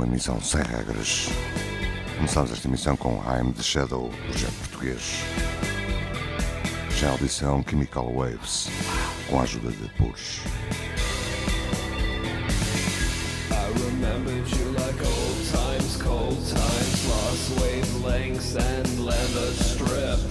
Uma emissão sem regras. Começamos esta emissão com I'm the Shadow, projeto português. hoje a audição Chemical Waves, com a ajuda de Push. remembered you like old times, cold times, lost wavelengths and leather strips.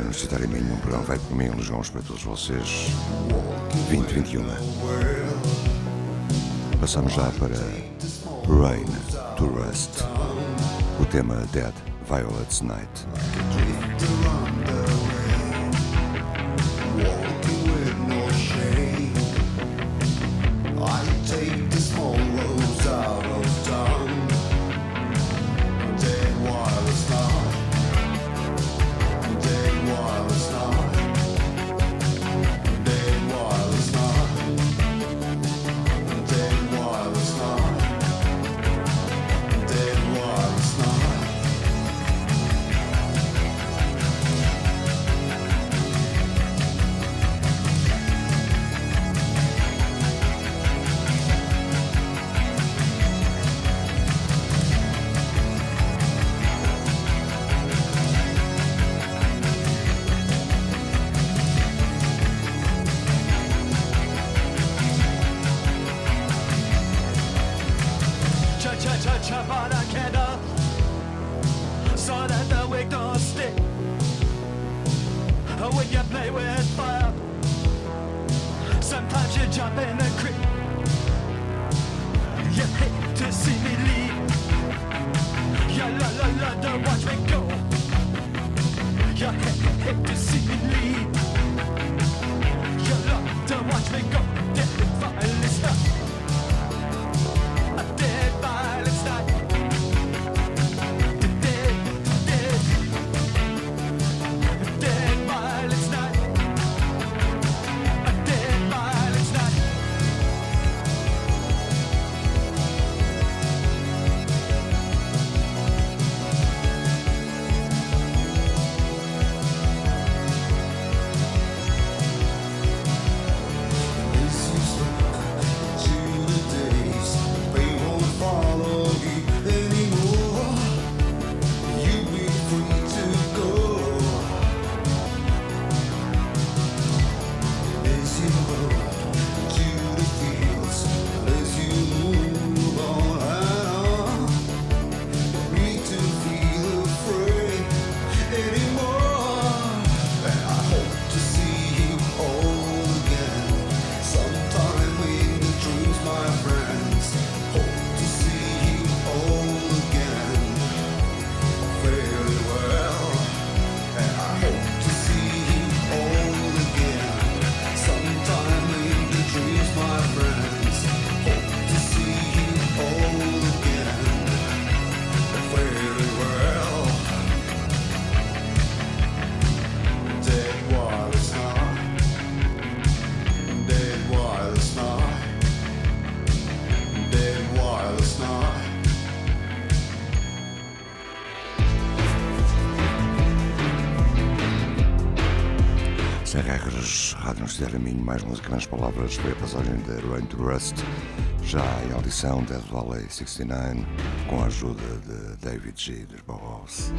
Universitária Minho, um programa feito por mim, João, para todos vocês. 2021. Passamos já para Rain to Rust, o tema Dead Violet's Night. like to see. A mim, mais música nas palavras, foi a passagem de Rain to Rust, já em audição Dead Valley 69, com a ajuda de David G. dos Bauhaus.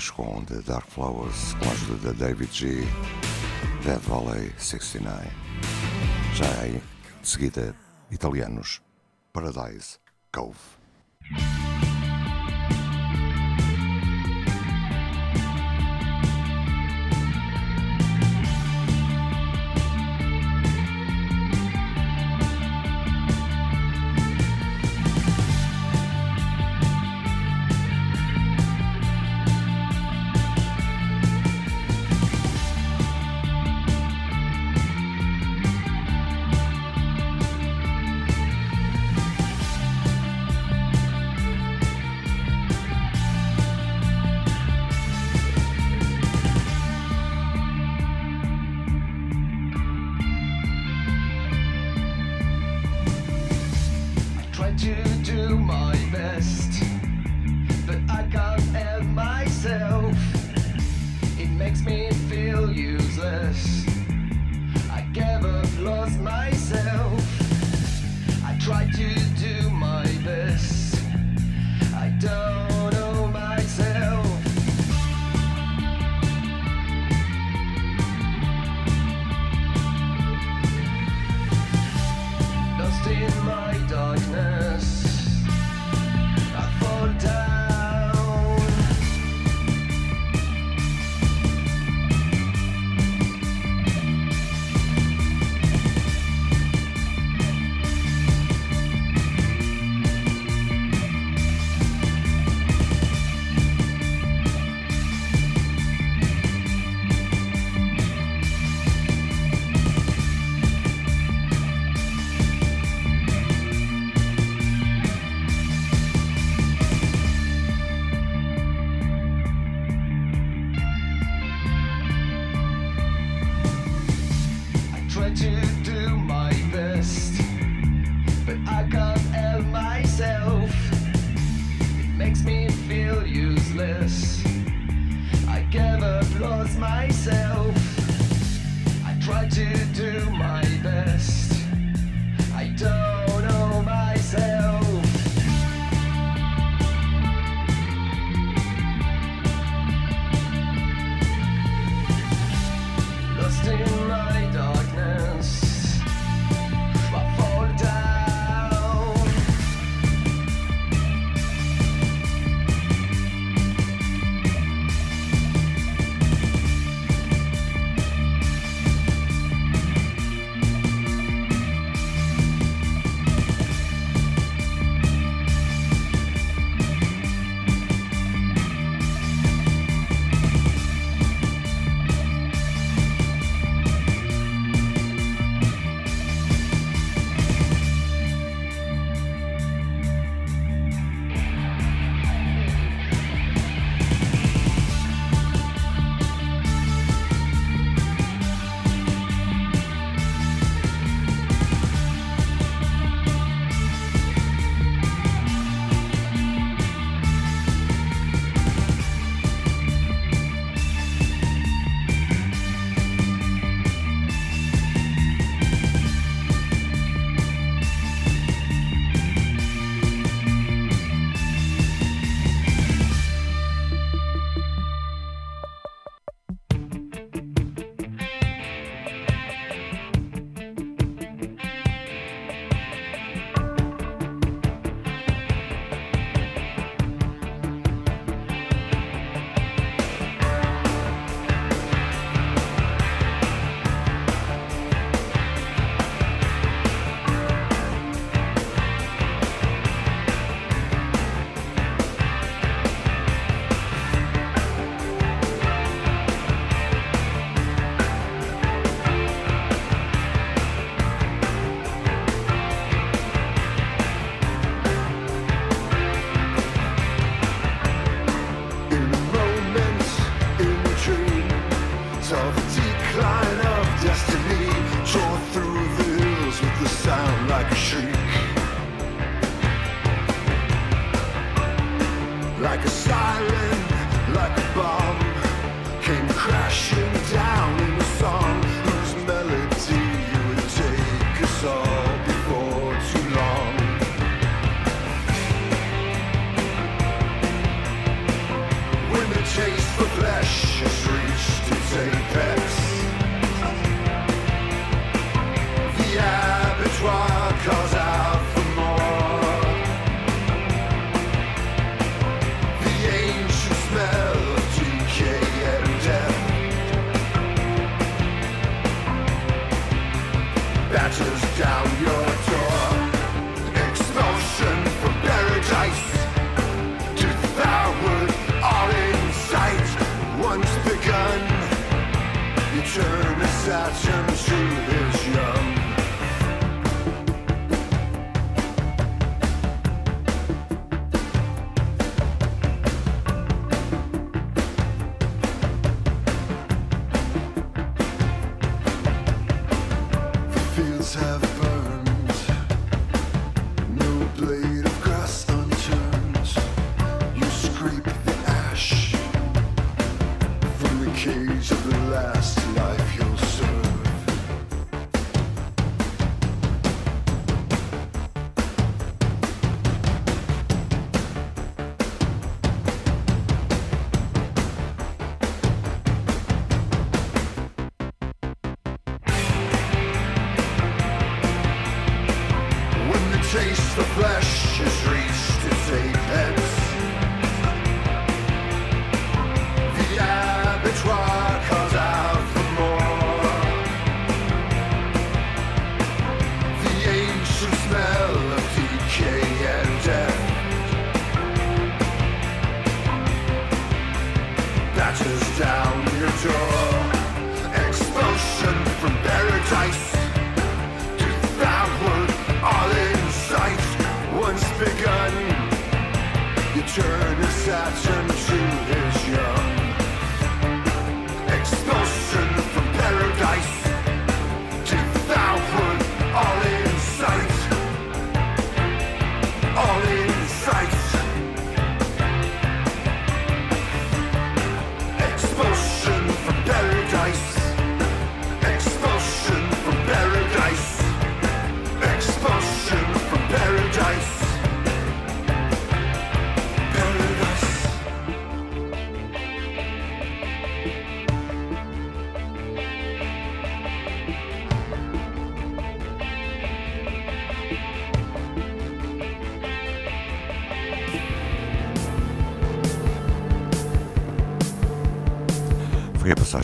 Com The Dark Flowers, com a ajuda de David G. Dead Valley 69. Já em seguida, italianos, Paradise Cove.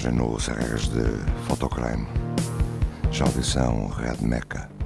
Passagem no Serras de Fotocrime, já audição Red Mecca.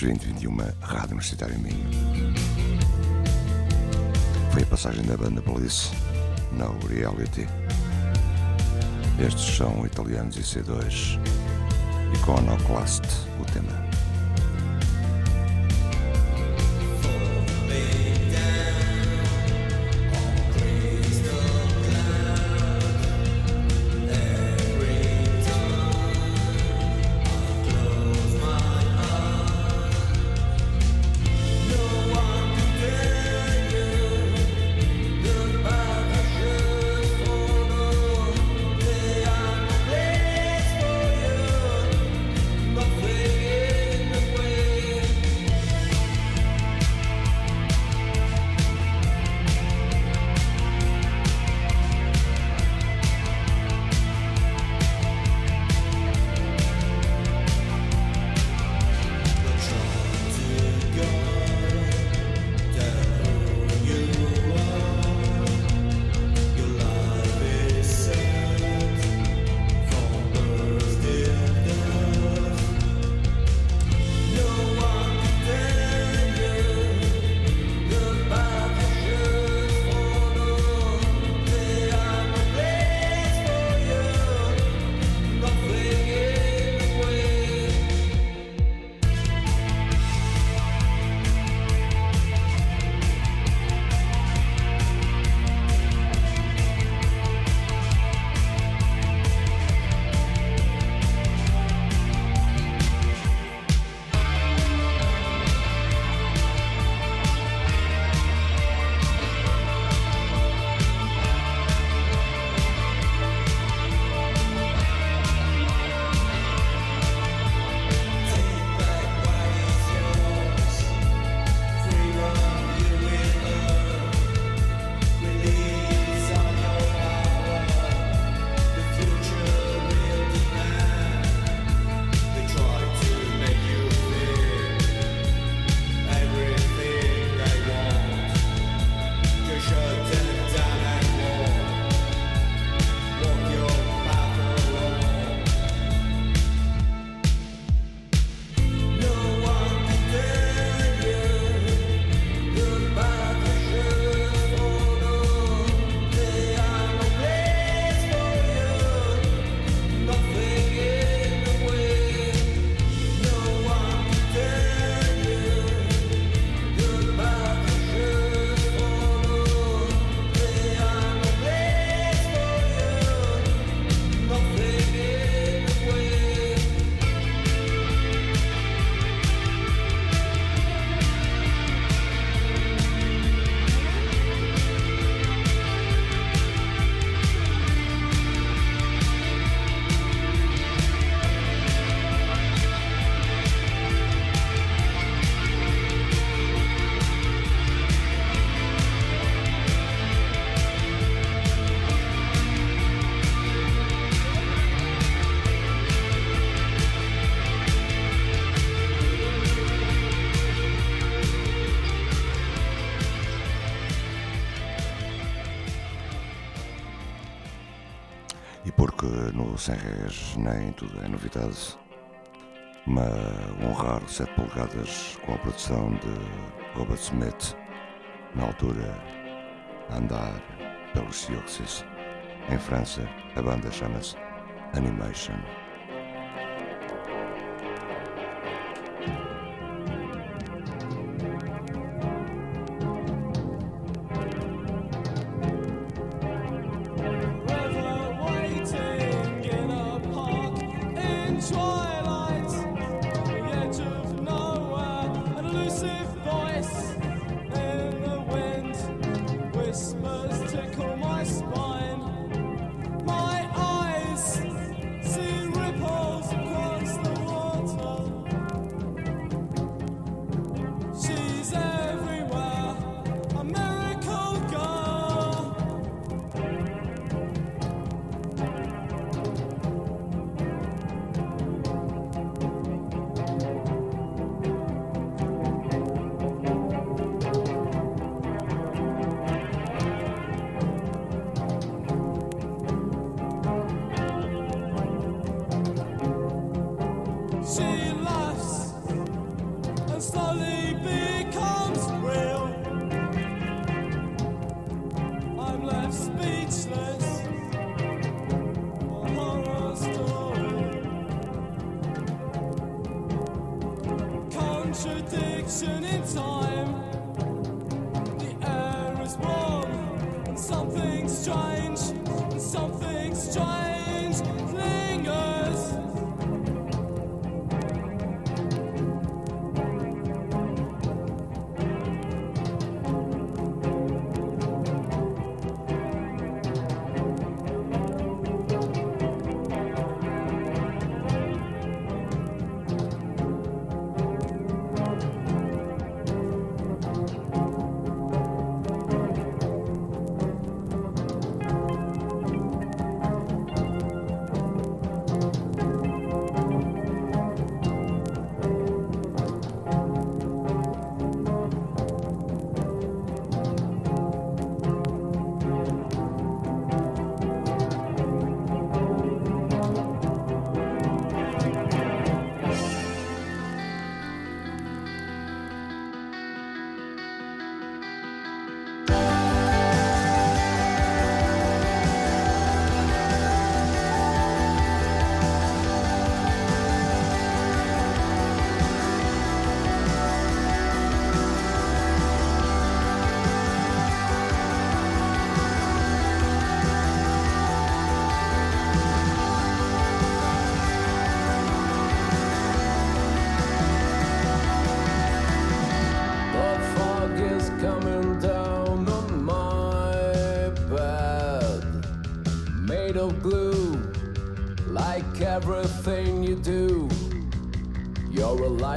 Sábados 2021, Rádio Universitária Minho. Foi a passagem da banda Police no Reality. Estes são italianos e C2. Iconoclast, o tema. Nem tudo é novidade. Uma honrar 7 polegadas com a produção de Robert Smith, na altura andar pelos Sioxis. Em França, a banda chama-se Animation.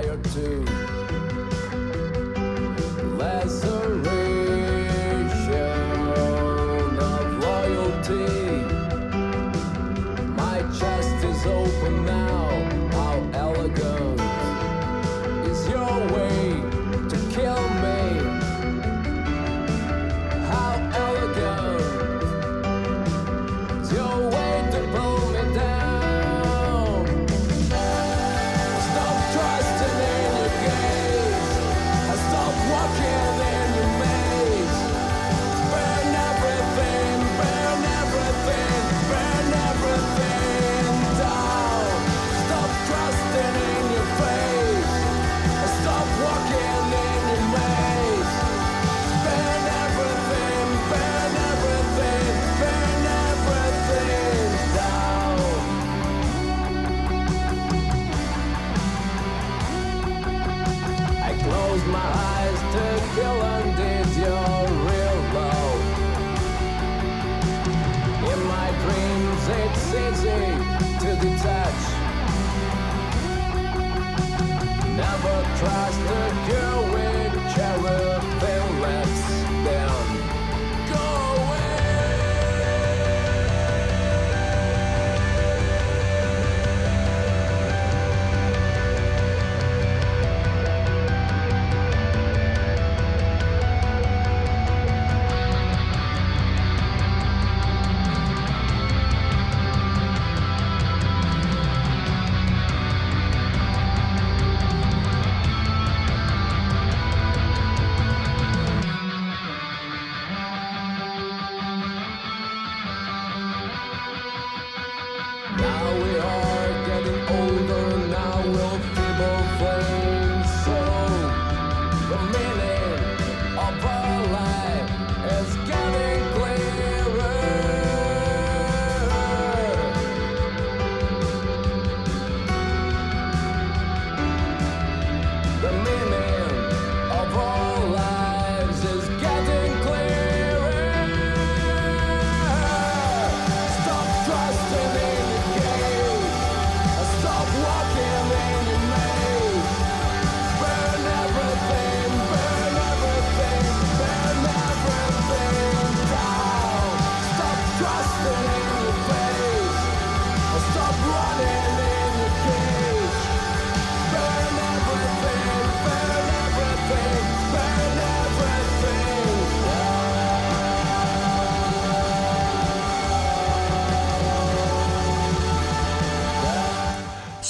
tired too.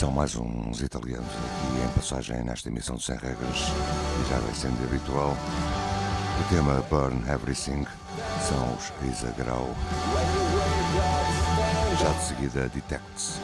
São mais uns italianos aqui em passagem nesta emissão de Sem Regras e já vai sendo habitual. O tema Burn Everything são os Isa Grau. Já de seguida Detects.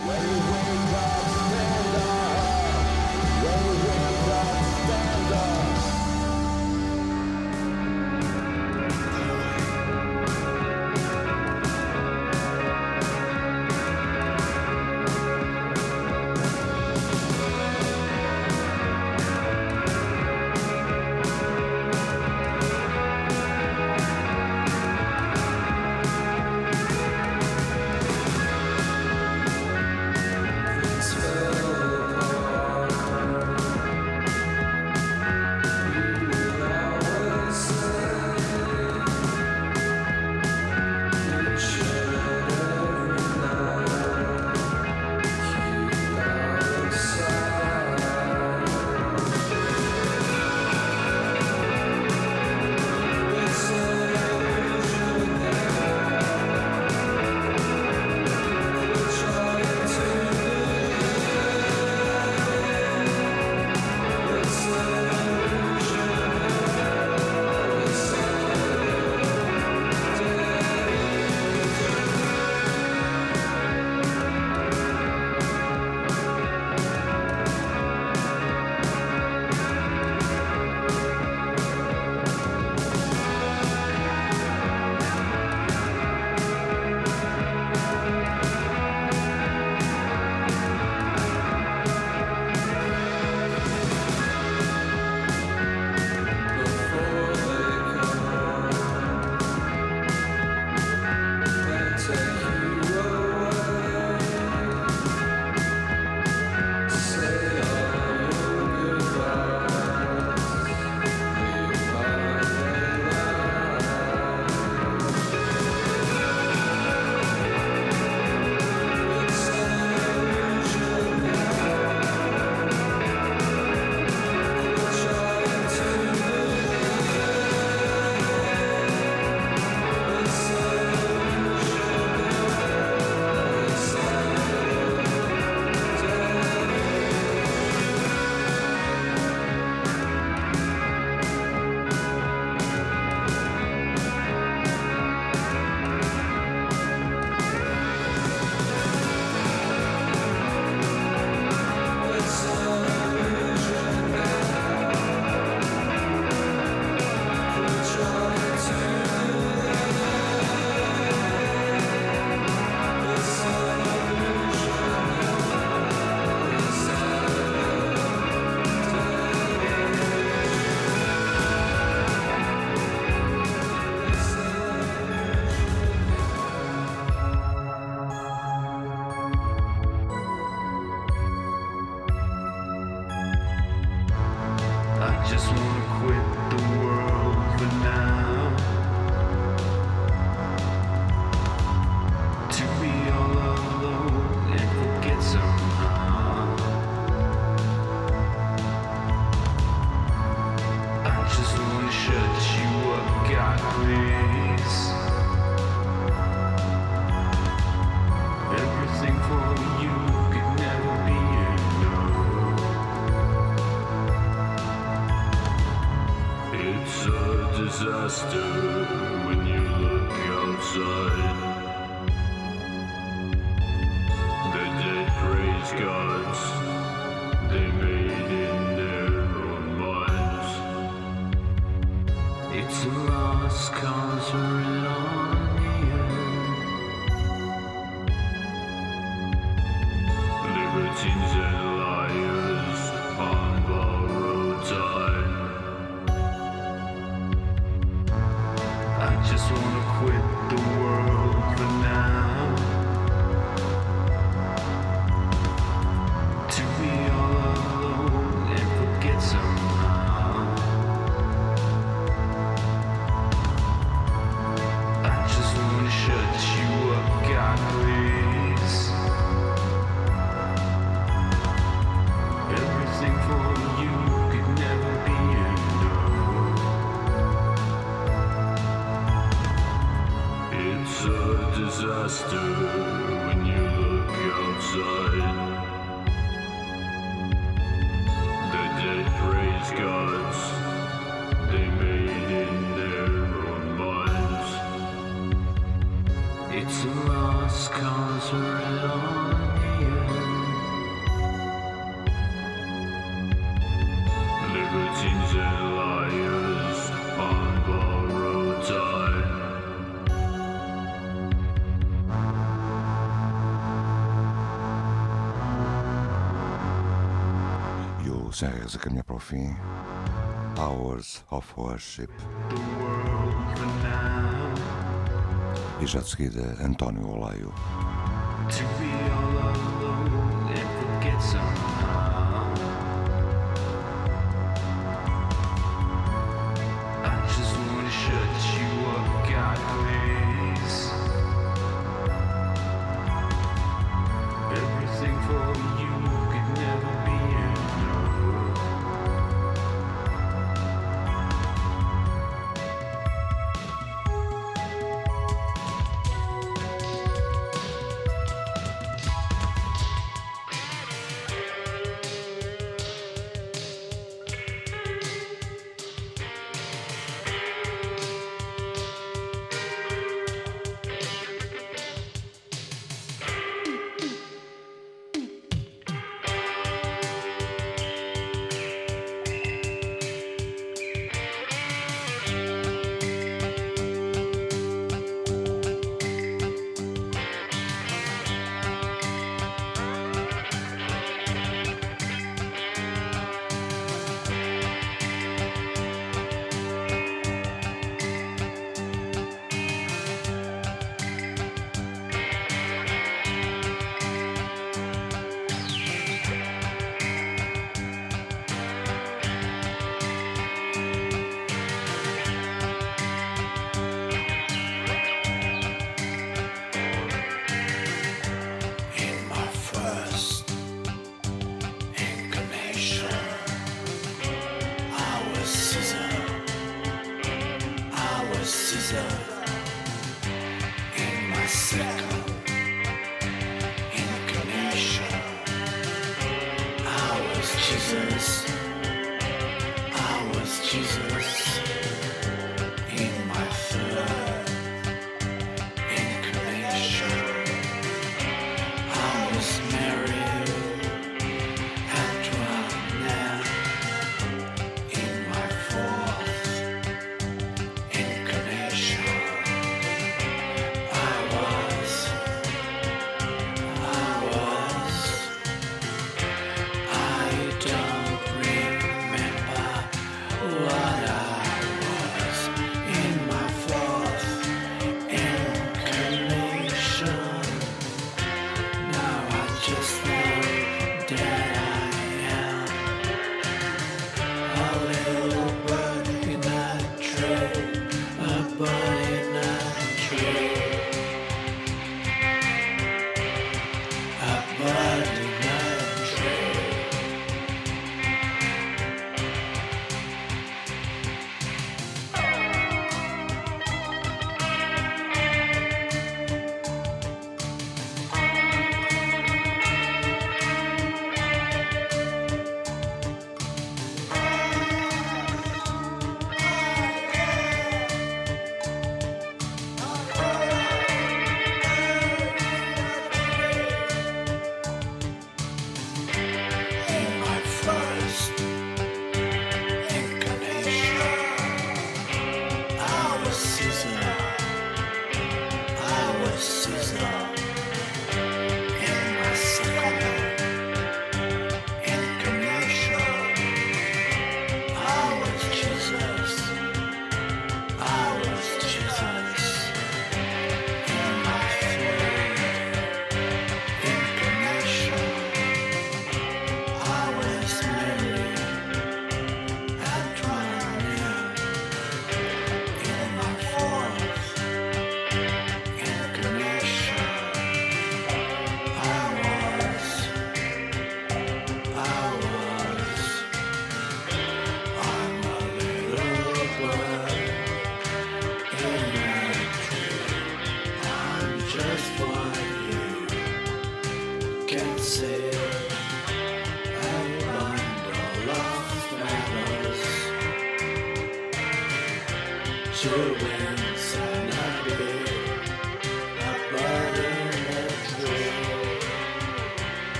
Serres a caminhar para o fim. Hours of Worship. E já de seguida, António Olaio. To be all alone.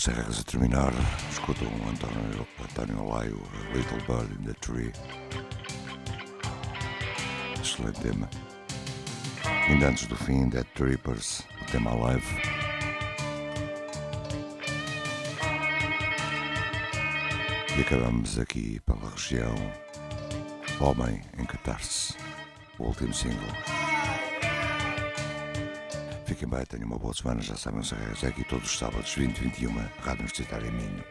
Serras a terminar, escuta um António, António Laio, Little Bird in the Tree. Excelente tema. Ainda antes do fim, Dead Trippers, o tema live. E acabamos aqui pela região Homem em Catarse, o último single. Fiquem bem, tenham uma boa semana, já sabem, é aqui todos os sábados, 20 21, Rádio Universitária Minho.